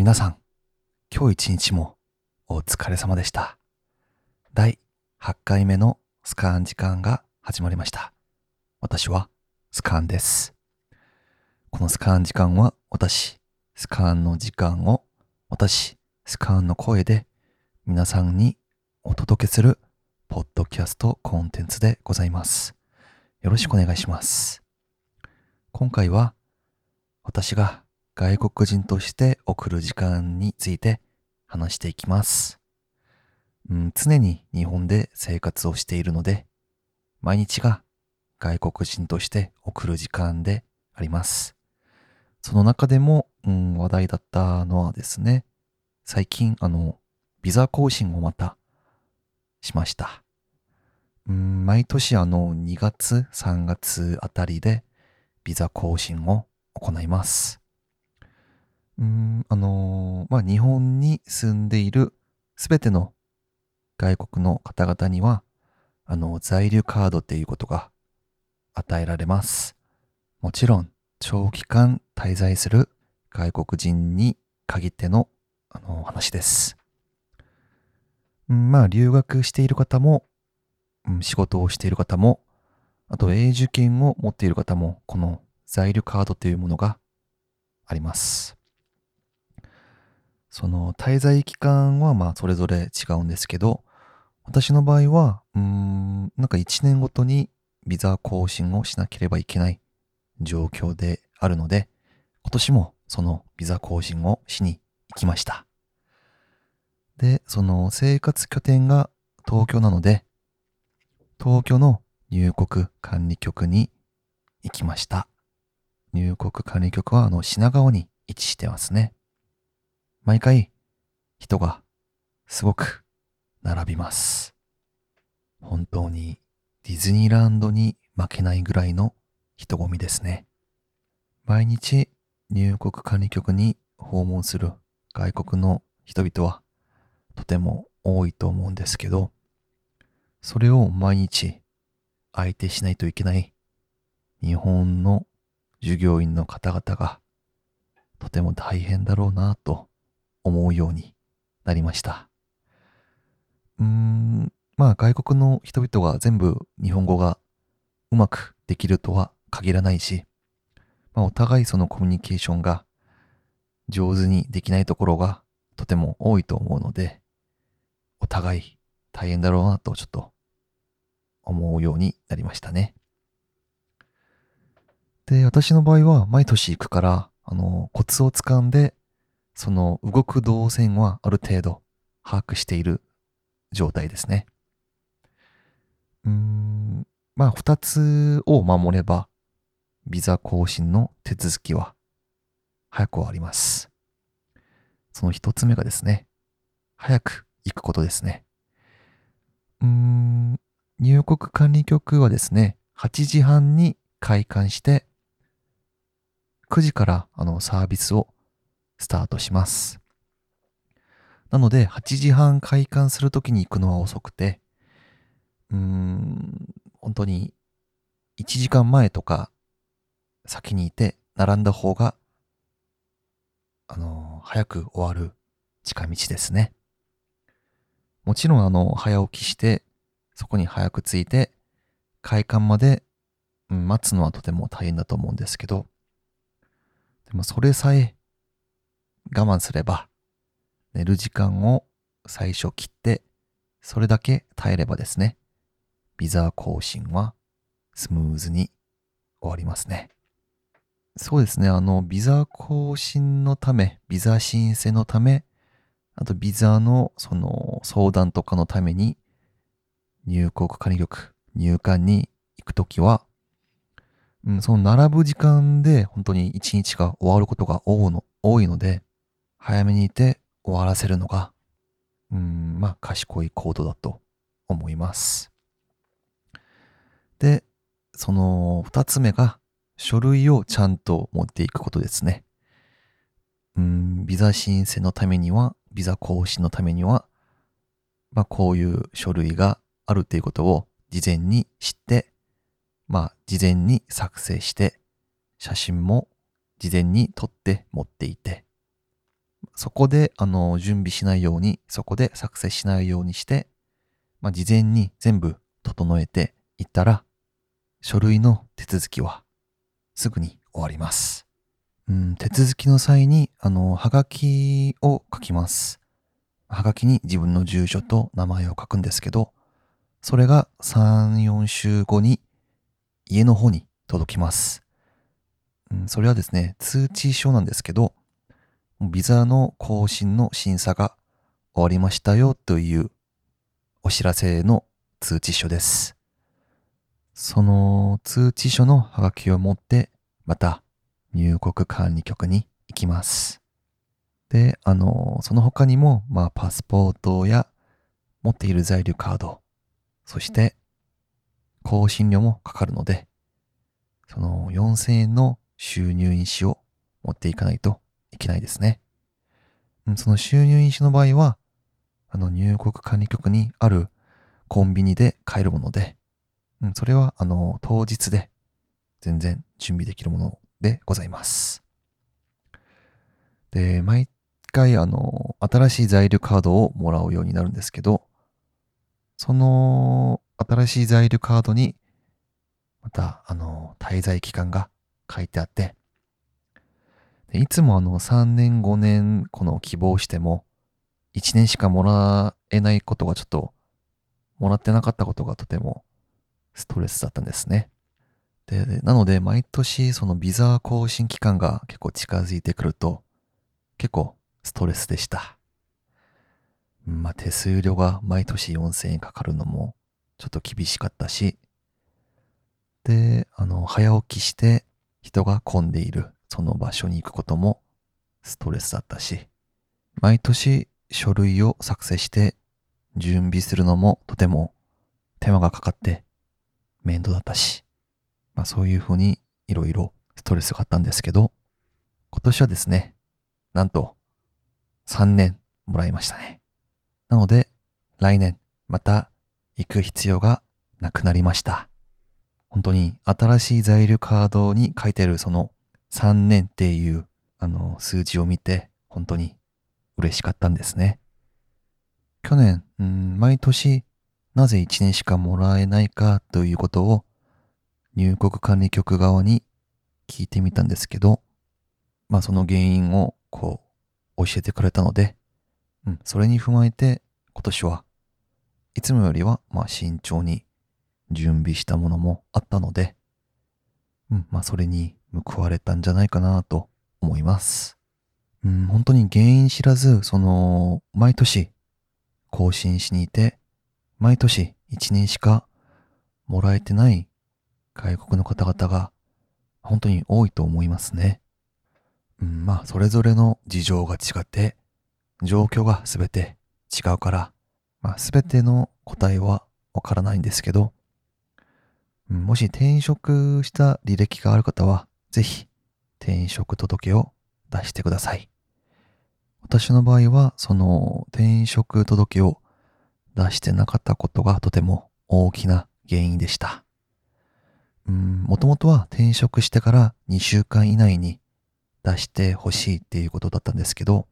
皆さん、今日一日もお疲れ様でした。第8回目のスカーン時間が始まりました。私はスカーンです。このスカーン時間は私、スカーンの時間を私、スカーンの声で皆さんにお届けするポッドキャストコンテンツでございます。よろしくお願いします。今回は私が外国人として送る時間について話していきます。うん、常に日本で生活をしているので、毎日が外国人として送る時間であります。その中でも、うん、話題だったのはですね、最近、あの、ビザ更新をまたしました。うん、毎年あの、2月、3月あたりでビザ更新を行います。うん、あのーまあ、日本に住んでいるすべての外国の方々には、あの、在留カードっていうことが与えられます。もちろん、長期間滞在する外国人に限っての、あの、話です。うんまあ、留学している方も、うん仕事をしている方も、あと永住権を持っている方も、この在留カードというものがあります。その滞在期間はまあそれぞれ違うんですけど、私の場合は、うーん、なんか1年ごとにビザ更新をしなければいけない状況であるので、今年もそのビザ更新をしに行きました。で、その生活拠点が東京なので、東京の入国管理局に行きました。入国管理局はあの品川に位置してますね。毎回人がすごく並びます。本当にディズニーランドに負けないぐらいの人混みですね。毎日入国管理局に訪問する外国の人々はとても多いと思うんですけど、それを毎日相手しないといけない日本の従業員の方々がとても大変だろうなと思うようになりました。うーん、まあ外国の人々が全部日本語がうまくできるとは限らないし、まあお互いそのコミュニケーションが上手にできないところがとても多いと思うので、お互い大変だろうなとちょっと思うようになりましたね。で、私の場合は毎年行くから、あの、コツをつかんで、その動く動線はある程度把握している状態ですね。うーん、まあ二つを守れば、ビザ更新の手続きは早く終わります。その一つ目がですね、早く行くことですね。うーん、入国管理局はですね、8時半に開館して、9時からあのサービスをスタートします。なので、8時半開館するときに行くのは遅くて、うーん、本当に1時間前とか先にいて並んだ方が、あの、早く終わる近道ですね。もちろん、あの、早起きして、そこに早く着いて、開館まで、待つのはとても大変だと思うんですけど、でもそれさえ我慢すれば、寝る時間を最初切って、それだけ耐えればですね、ビザ更新はスムーズに終わりますね。そうですね、あの、ビザ更新のため、ビザ申請のため、あとビザのその相談とかのために入国管理局、入管に行くときは、うん、その並ぶ時間で本当に一日が終わることが多いの多いので、早めにいて終わらせるのが、うん、まあ賢い行動だと思います。で、その二つ目が書類をちゃんと持っていくことですね。うん、ビザ申請のためには、ビザ更新のためには、まあこういう書類があるということを事前に知って、まあ事前に作成して、写真も事前に撮って持っていて、そこで、あの、準備しないように、そこで作成しないようにして、まあ、事前に全部整えていったら、書類の手続きはすぐに終わります。うん、手続きの際に、あの、はがきを書きます。はがきに自分の住所と名前を書くんですけど、それが3、4週後に家の方に届きます。うん、それはですね、通知書なんですけど、ビザの更新の審査が終わりましたよというお知らせの通知書です。その通知書のハガキを持ってまた入国管理局に行きます。で、あの、その他にも、まあ、パスポートや持っている在留カード、そして更新料もかかるので、その4000円の収入印紙を持っていかないとけないですね。その収入印紙の場合は、あの入国管理局にあるコンビニで買えるもので、それはあの当日で全然準備できるものでございます。で、毎回あの新しい在留カードをもらうようになるんですけど、その新しい在留カードにまたあの滞在期間が書いてあって、いつもあの3年5年この希望しても1年しかもらえないことがちょっともらってなかったことがとてもストレスだったんですね。で、なので毎年そのビザ更新期間が結構近づいてくると結構ストレスでした。まあ手数料が毎年4000円かかるのもちょっと厳しかったし、で、あの、早起きして人が混んでいるその場所に行くこともストレスだったし、毎年書類を作成して準備するのもとても手間がかかって面倒だったし、まあそういうふうにいろいろストレスがあったんですけど、今年はですね、なんと3年もらいましたね。なので来年また行く必要がなくなりました。本当に新しい在留カードに書いてるその3年っていうあの数字を見て本当に嬉しかったんですね。去年、うん、毎年なぜ1年しかもらえないかということを入国管理局側に聞いてみたんですけど、まあその原因をこう教えてくれたので、うん、それに踏まえて今年はいつもよりはまあ慎重に準備したものもあったので、うん、まあそれに報われたんじゃないかなと思います。うん、本当に原因知らず、その、毎年更新しにいて、毎年1年しかもらえてない外国の方々が本当に多いと思いますね。うん、まあ、それぞれの事情が違って、状況がすべて違うから、まあ、すべての答えはわからないんですけど、もし転職した履歴がある方は、ぜひ転職届を出してください。私の場合は、その転職届を出してなかったことがとても大きな原因でした。うん、もともとは転職してから2週間以内に出してほしいっていうことだったんですけど、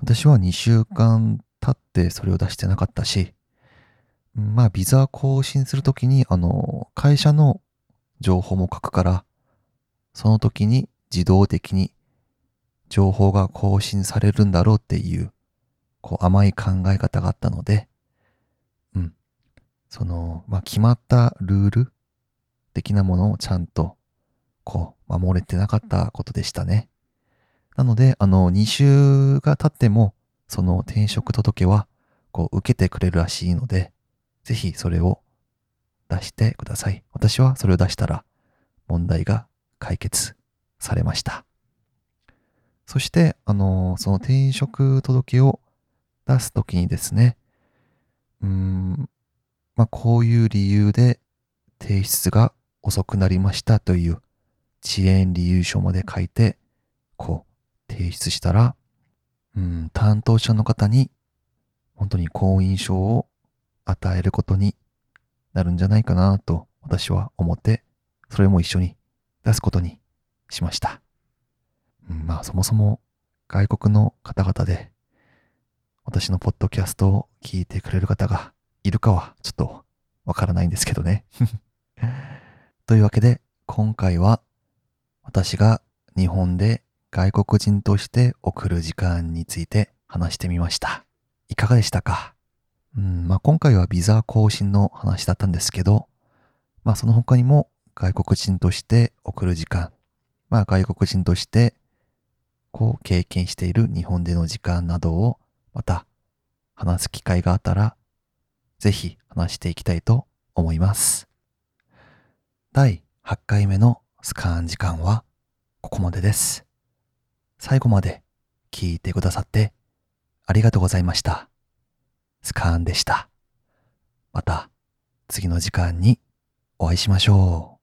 私は2週間経ってそれを出してなかったし、まあ、ビザ更新するときに、あの、会社の情報も書くから、その時に自動的に情報が更新されるんだろうっていう、こう甘い考え方があったので、うん。その、まあ、決まったルール的なものをちゃんと、こう、守れてなかったことでしたね。なので、あの、2週が経っても、その転職届は、こう、受けてくれるらしいので、ぜひそれを出してください。私はそれを出したら、問題が解決されました。そして、あの、その転職届を出すときにですね、うーん、まあ、こういう理由で提出が遅くなりましたという遅延理由書まで書いて、こう、提出したら、うん、担当者の方に、本当に好印象を与えることになるんじゃないかなと私は思って、それも一緒に出すことにしました。まあそもそも外国の方々で私のポッドキャストを聞いてくれる方がいるかはちょっとわからないんですけどね。というわけで今回は私が日本で外国人として送る時間について話してみました。いかがでしたか？うんまあ、今回はビザ更新の話だったんですけど、まあその他にも外国人として送る時間、まあ外国人としてこう経験している日本での時間などをまた話す機会があったらぜひ話していきたいと思います。第8回目のスカーン時間はここまでです。最後まで聞いてくださってありがとうございました。スカーンでした。また次の時間にお会いしましょう。